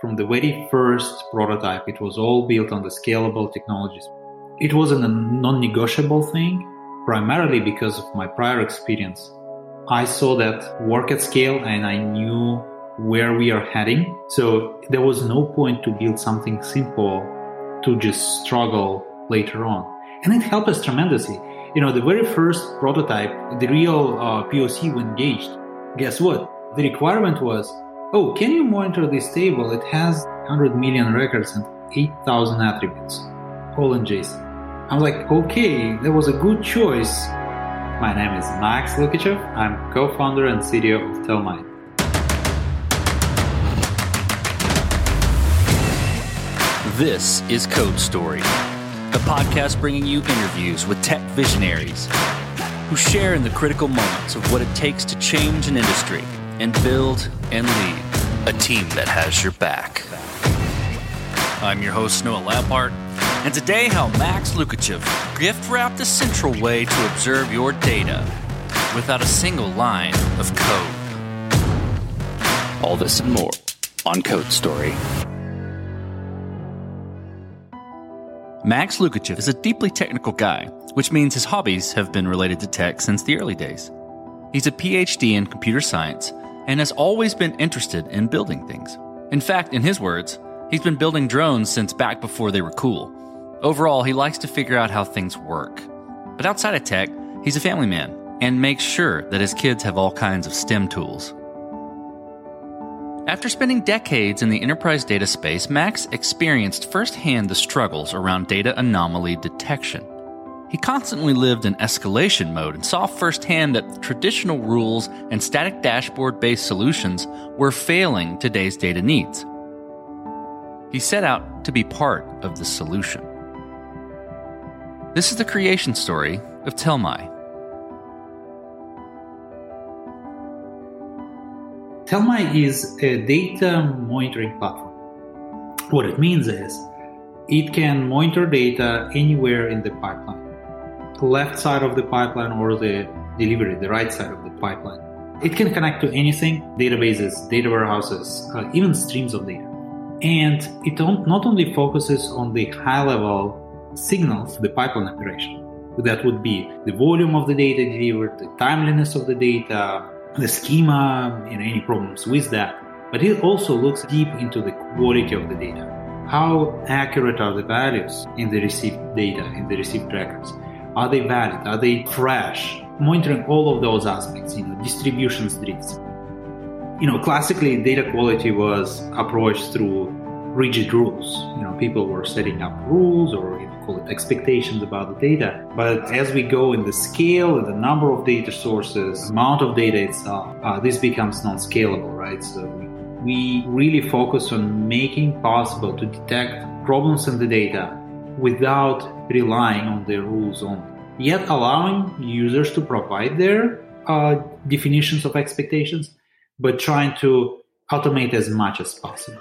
from the very first prototype, it was all built on the scalable technologies. It wasn't a non negotiable thing, primarily because of my prior experience. I saw that work at scale and I knew where we are heading. So there was no point to build something simple to just struggle later on. And it helped us tremendously. You know, the very first prototype, the real uh, POC we engaged, guess what? The requirement was oh, can you monitor this table? It has 100 million records and 8,000 attributes, all in JSON. I'm like, okay, that was a good choice. My name is Max Lukichev. I'm co-founder and CTO of Telmai. This is Code Story, a podcast bringing you interviews with tech visionaries who share in the critical moments of what it takes to change an industry and build and lead a team that has your back. I'm your host, Noah Labhart, and today how Max Lukichev gift wrapped a central way to observe your data without a single line of code. All this and more on Code Story. Max Lukichev is a deeply technical guy, which means his hobbies have been related to tech since the early days. He's a PhD in computer science and has always been interested in building things. In fact, in his words, he's been building drones since back before they were cool. Overall, he likes to figure out how things work. But outside of tech, he's a family man and makes sure that his kids have all kinds of STEM tools. After spending decades in the enterprise data space, Max experienced firsthand the struggles around data anomaly detection. He constantly lived in escalation mode and saw firsthand that traditional rules and static dashboard based solutions were failing today's data needs. He set out to be part of the solution. This is the creation story of Telmai, Telmai is a data monitoring platform. What it means is it can monitor data anywhere in the pipeline, left side of the pipeline or the delivery, the right side of the pipeline. It can connect to anything, databases, data warehouses, uh, even streams of data. And it not only focuses on the high level signals, the pipeline operation. That would be the volume of the data delivered, the timeliness of the data, the schema any problems with that. But it also looks deep into the quality of the data. How accurate are the values in the received data, in the received records? Are they valid? Are they fresh? Monitoring all of those aspects, you know, distributions drifts. You know, classically data quality was approached through rigid rules. You know, people were setting up rules or you know, call it expectations about the data. But as we go in the scale and the number of data sources, amount of data itself, uh, this becomes non-scalable, right? So we really focus on making possible to detect problems in the data without relying on the rules only, yet allowing users to provide their uh, definitions of expectations, but trying to automate as much as possible.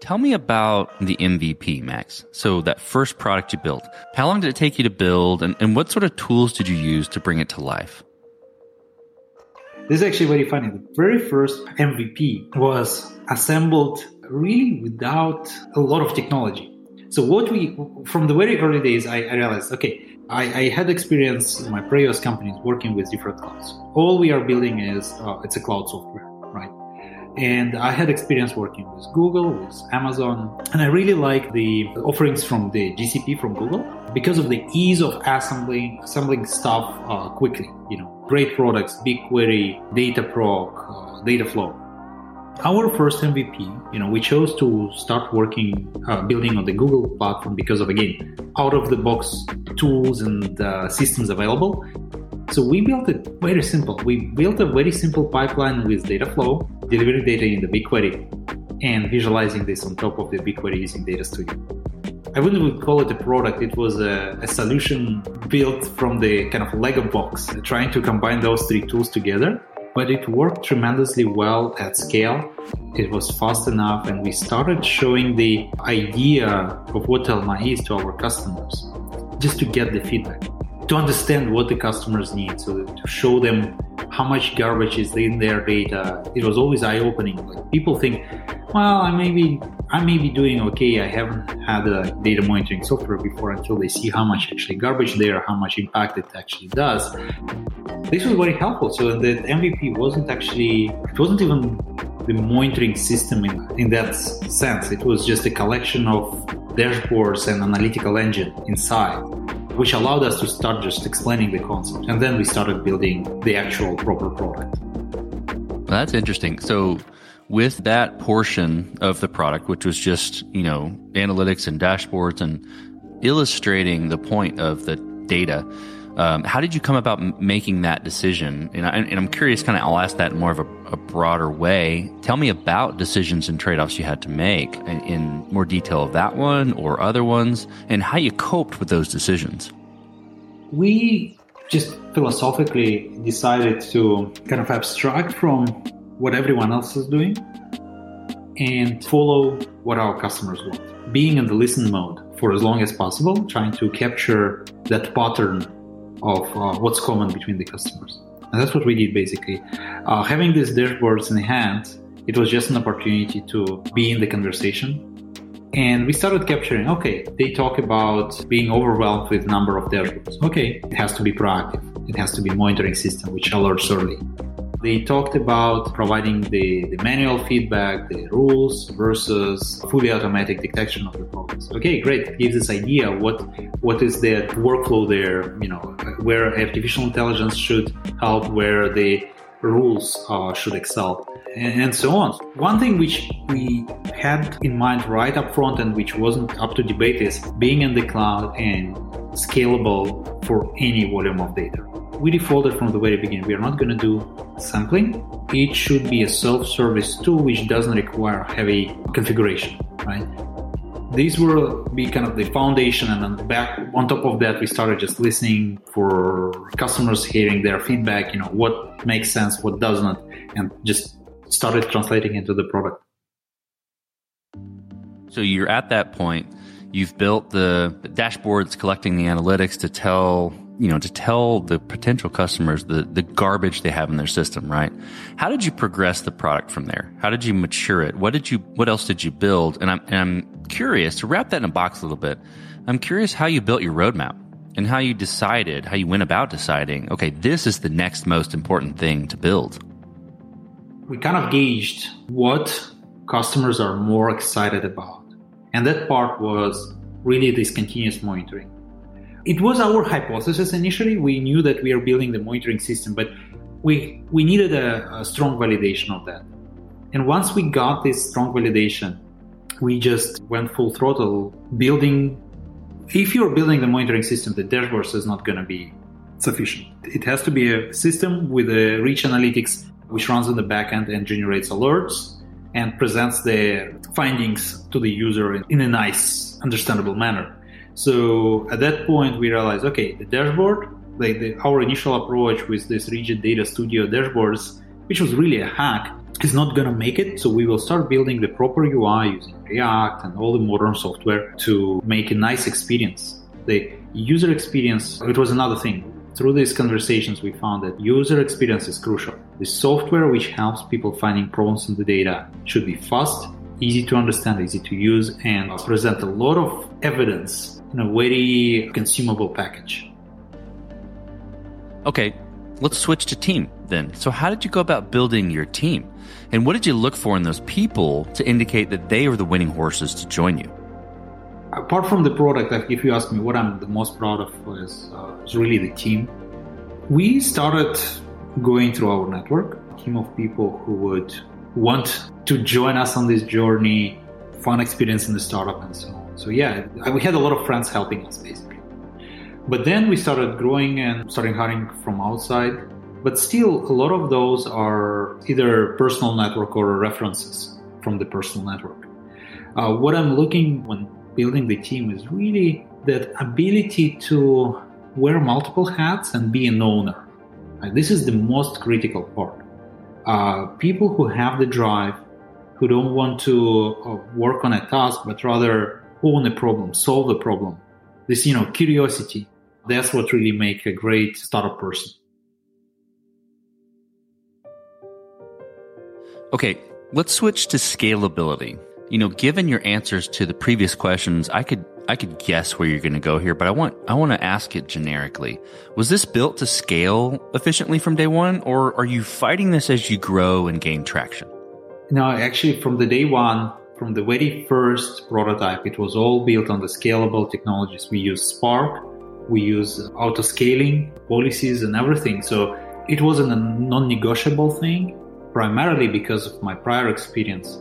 Tell me about the MVP, Max. So, that first product you built, how long did it take you to build, and, and what sort of tools did you use to bring it to life? This is actually very funny. The very first MVP was assembled really without a lot of technology. So, what we, from the very early days, I, I realized okay, I, I, had experience in my previous companies working with different clouds. All we are building is uh, it's a cloud software right? and I had experience working with Google, with Amazon, and I really like the offerings from the GCP from Google because of the ease of assembling assembling stuff uh, quickly. You know, great products, BigQuery, Dataproc, uh, Dataflow. Our first MVP, you know, we chose to start working, uh, building on the Google platform because of again, out of the box tools and uh, systems available. So we built it very simple. We built a very simple pipeline with Dataflow, delivering data in the BigQuery, and visualizing this on top of the BigQuery using Data Studio. I wouldn't even call it a product. It was a, a, solution built from the kind of Lego box, trying to combine those three tools together. But it worked tremendously well at scale. It was fast enough, and we started showing the idea of what Telmai is to our customers, just to get the feedback to understand what the customers need, so to show them how much garbage is in their data. It was always eye opening. Like people think, well, I may be I may be doing okay. I haven't had a data monitoring software before until they see how much actually garbage there, how much impact it actually does. This was very helpful. So the MVP wasn't actually it wasn't even the monitoring system in, in that sense. It was just a collection of dashboards and analytical engine inside which allowed us to start just explaining the concept. And then we started building the actual proper product. Well, that's interesting. So, with that portion of the product, which was just, you know, analytics and dashboards and illustrating the point of the data, um, how did you come about making that decision? And, I, am curious, kind of, I'll ask that in more of a, a, broader way. Tell me about decisions and trade offs you had to make in, in more detail of that one or other ones, and how you coped with those decisions. We just philosophically decided to kind of abstract from what everyone else is doing and follow what our customers want. Being in the listen mode for as long as possible, trying to capture that pattern of uh, what's common between the customers. And that's what we did basically. Uh, having these dashboards in hand, it was just an opportunity to be in the conversation. And we started capturing, okay, they talk about being overwhelmed with number of dashboards. Okay, it has to be proactive. It has to be monitoring system, which alerts early. They talked about providing the, the manual feedback, the rules versus fully automatic detection of the problems. Okay, great. It gives this idea what what is the workflow there, you know, where artificial intelligence should help, where the rules uh, should excel, and, and so on. One thing which we had in mind right up front and which wasn't up to debate is being in the cloud and scalable for any volume of data we defaulted from the very beginning. We are not going to do sampling. It should be a self-service tool which doesn't require heavy configuration, right? These will be kind of the foundation, and then back on top of that, we started just listening for customers, hearing their feedback. You know what makes sense, what doesn't, and just started translating into the product. So you're at that point. You've built the dashboards collecting the analytics to tell you know, to tell the potential customers the, the garbage they have in their system, right? How did you progress the product from there? How did you mature it? What did you, what else did you build? And I'm, and I'm curious to wrap that in a box a little bit. I'm curious how you built your roadmap and how you decided, how you went about deciding, okay, this is the next most important thing to build. We kind of gauged what customers are more excited about. And that part was really this continuous monitoring it was our hypothesis initially. We knew that we are building the monitoring system, but we we needed a, a strong validation of that. And once we got this strong validation, we just went full throttle building. If you're building the monitoring system, the dashboards is not going to be sufficient. It has to be a system with a rich analytics which runs in the backend and generates alerts and presents the findings to the user in a nice, understandable manner. So at that point, we realized, okay, the dashboard, like the, our initial approach with this rigid data studio dashboards, which was really a hack, is not going to make it. So we will start building the proper UI using React and all the modern software to make a nice experience. The user experience, it was another thing. Through these conversations, we found that user experience is crucial. The software which helps people finding problems in the data should be fast, easy to understand, easy to use, and present a lot of evidence in a very consumable package. Okay, let's switch to team then. So, how did you go about building your team? And what did you look for in those people to indicate that they were the winning horses to join you? Apart from the product, if you ask me what I'm the most proud of, is, uh, is really the team. We started going through our network, a team of people who would want to join us on this journey, fun experience in the startup, and so on. So yeah, we had a lot of friends helping us basically. But then we started growing and starting hiring from outside. But still, a lot of those are either personal network or references from the personal network. Uh, what I'm looking when building the team is really that ability to wear multiple hats and be an owner. This is the most critical part. Uh, people who have the drive, who don't want to uh, work on a task, but rather own a problem, solve the problem. This, you know, curiosity. That's what really make a great startup person. Okay, let's switch to scalability. You know, given your answers to the previous questions, I could I could guess where you're going to go here, but I want I want to ask it generically. Was this built to scale efficiently from day one, or are you fighting this as you grow and gain traction? No, actually, from the day one, from the very first prototype, it was all built on the scalable technologies. We use Spark, we use auto scaling policies and everything. So it wasn't a non negotiable thing, primarily because of my prior experience.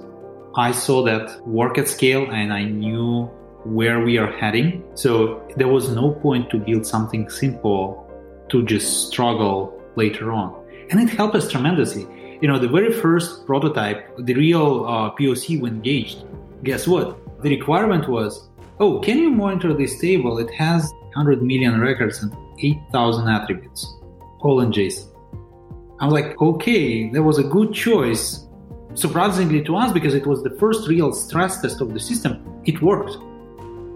I saw that work at scale and I knew where we are heading. So there was no point to build something simple to just struggle later on. And it helped us tremendously. You know, the very first prototype, the real uh, POC we engaged, guess what? The requirement was, oh, can you monitor this table? It has 100 million records and 8,000 attributes, all in JSON. I'm like, okay, that was a good choice. Surprisingly to us, because it was the first real stress test of the system, it worked.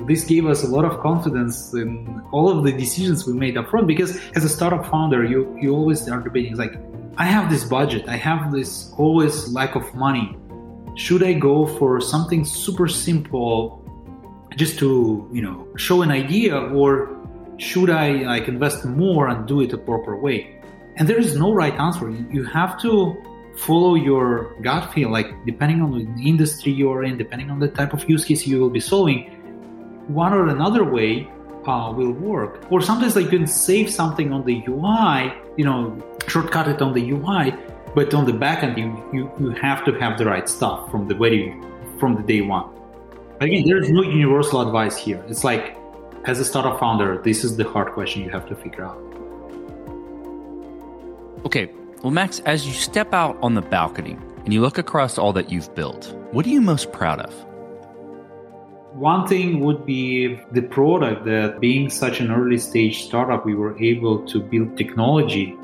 This gave us a lot of confidence in all of the decisions we made upfront. Because as a startup founder, you you always are debating. Like, I have this budget, I have this always lack of money. Should I go for something super simple just to you know show an idea or should i like invest more and do it a proper way and there is no right answer you have to follow your gut feel like depending on the industry you're in depending on the type of use case you will be solving one or another way uh, will work or sometimes like you can save something on the ui you know shortcut it on the ui but on the back end you, you, you have to have the right stuff from the very from the day one Again, there's no universal advice here. It's like, as a startup founder, this is the hard question you have to figure out. Okay, well, Max, as you step out on the balcony and you look across all that you've built, what are you most proud of? One thing would be the product that being such an early stage startup, we were able to build technology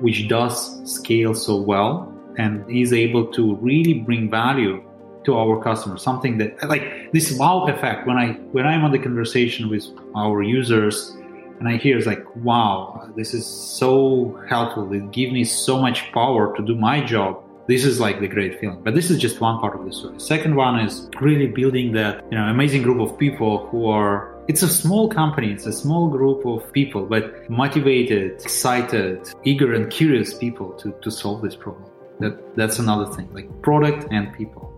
which does scale so well and is able to really bring value to our customers something that like this wow effect when i when i'm on the conversation with our users and i hear it's like wow this is so helpful. It gives me so much power to do my job. This is like the great feeling. But this is just one part of the story. Second one is really building that you know amazing group of people who are it's a small company. It's a small group of people but motivated excited eager and curious people to, to solve this problem. That that's another thing like product and people.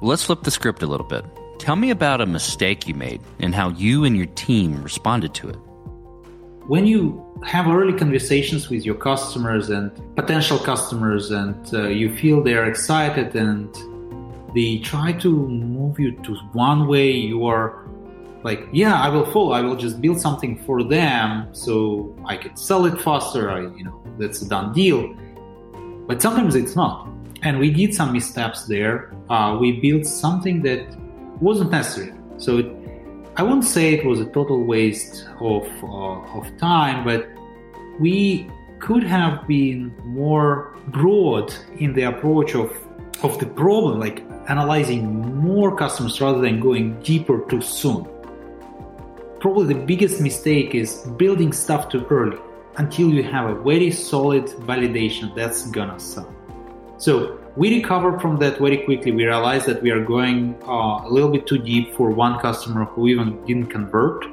Let's flip the script a little bit. Tell me about a mistake you made and how you and your team responded to it. When you have early conversations with your customers and potential customers, and uh, you feel they're excited and they try to move you to one way, you are like, yeah, I will follow. I will just build something for them so I can sell it faster. I, you know, that's a done deal. But sometimes it's not and we did some missteps there. Uh, we built something that wasn't necessary. So it, I won't say it was a total waste of uh, of time, but we could have been more broad in the approach of of the problem, like analyzing more customers rather than going deeper too soon. Probably the biggest mistake is building stuff too early until you have a very solid validation that's gonna sell. So we recovered from that very quickly. We realized that we are going uh, a little bit too deep for one customer who even didn't convert.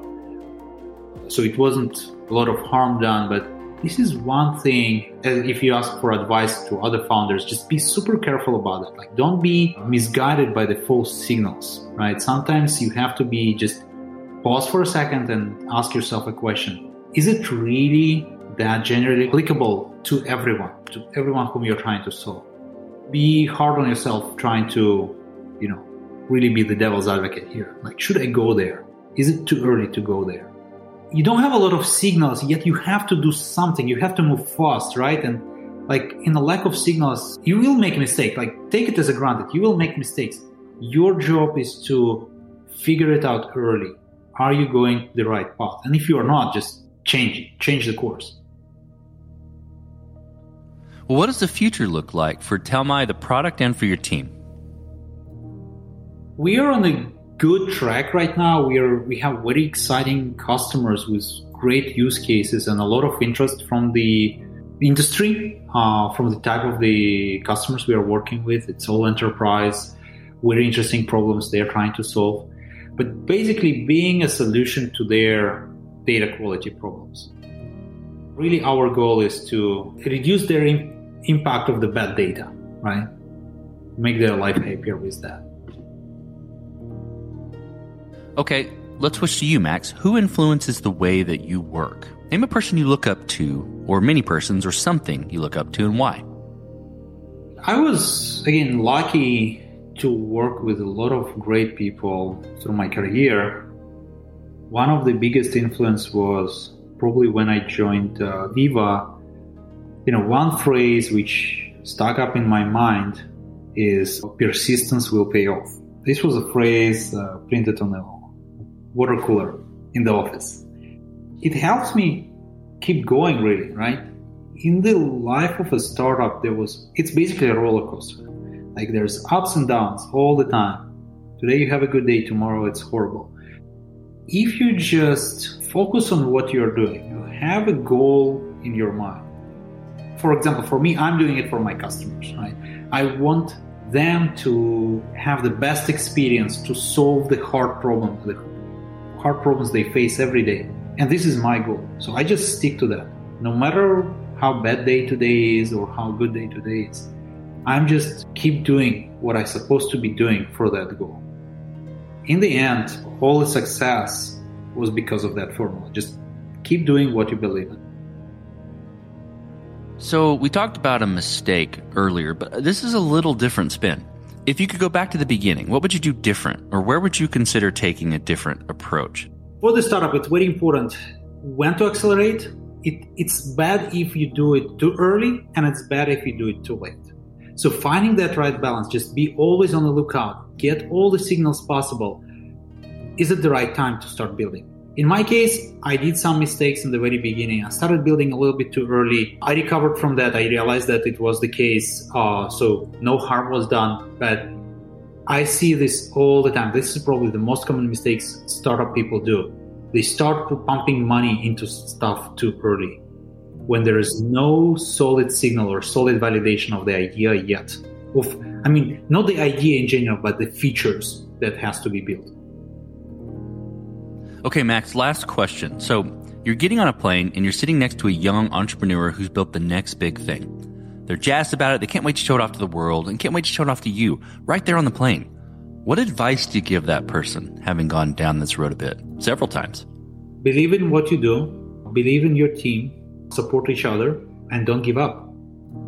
So it wasn't a lot of harm done, but this is one thing if you ask for advice to other founders just be super careful about it like don't be misguided by the false signals right sometimes you have to be just pause for a second and ask yourself a question is it really that generally applicable to everyone to everyone whom you're trying to solve be hard on yourself trying to, you know, really be the devil's advocate here. Like, should I go there? Is it too early to go there? You don't have a lot of signals, yet you have to do something. You have to move fast, right? And like in a lack of signals, you will make a mistake. Like, take it as a granted. You will make mistakes. Your job is to figure it out early. Are you going the right path? And if you are not, just change it, change the course. Well, what does the future look like for Telmai, the product, and for your team? We are on a good track right now. We are we have very exciting customers with great use cases and a lot of interest from the industry, uh, from the type of the customers we are working with. It's all enterprise, very interesting problems they're trying to solve. But basically, being a solution to their data quality problems. Really, our goal is to reduce their impact of the bad data, right? Make their life happier with that. Okay, let's switch to you, Max. Who influences the way that you work? Name a person you look up to, or many persons, or something you look up to, and why. I was, again, lucky to work with a lot of great people through my career. One of the biggest influence was probably when I joined uh, Veeva. You know, one phrase which stuck up in my mind is persistence will pay off. This was a phrase uh, printed on a water cooler in the office. It helps me keep going, really, right? In the life of a startup, there was, it's basically a roller coaster. Like there's ups and downs all the time. Today you have a good day, tomorrow it's horrible. If you just focus on what you're doing, you have a goal in your mind. For example, for me, I'm doing it for my customers, right? I want them to have the best experience to solve the hard problems, the hard problems they face every day. And this is my goal. So I just stick to that. No matter how bad day today is or how good day today is, I'm just keep doing what I'm supposed to be doing for that goal. In the end, all the success was because of that formula. Just keep doing what you believe in. So, we talked about a mistake earlier, but this is a little different spin. If you could go back to the beginning, what would you do different, or where would you consider taking a different approach? For the startup, it's very important when to accelerate. It, it's bad if you do it too early, and it's bad if you do it too late. So finding that right balance, just be always on the lookout, get all the signals possible. Is it the right time to start building? In my case, I did some mistakes in the very beginning. I started building a little bit too early. I recovered from that. I realized that it was the case. Uh, so no harm was done. But I see this all the time. This is probably the most common mistakes startup people do. They start pumping money into stuff too early when there is no solid signal or solid validation of the idea yet. Of, I mean, not the idea in general, but the features that has to be built. Okay, Max, last question. So you're getting on a plane and you're sitting next to a young entrepreneur who's built the next big thing. They're jazzed about it. They can't wait to show it off to the world and can't wait to show it off to you right there on the plane. What advice do you give that person having gone down this road a bit, several times? Believe in what you do, believe in your team, support each other, and don't give up.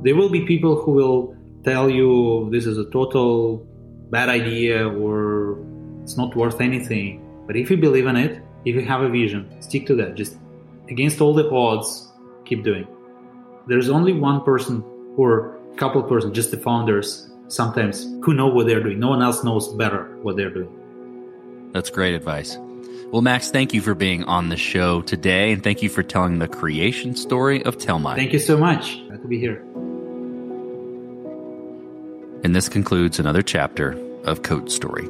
There will be people who will tell you this is a total bad idea or it's not worth anything but if you believe in it, if you have a vision, stick to that. Just against all the odds, keep doing. There's only one person or couple person, just the founders sometimes who know what they're doing. No one else knows better what they're doing. That's great advice. Well, Max, thank you for being on the show today, and thank you for telling the creation story of Telmai. Thank you so much. Glad to be here. And this concludes another chapter of Code Story.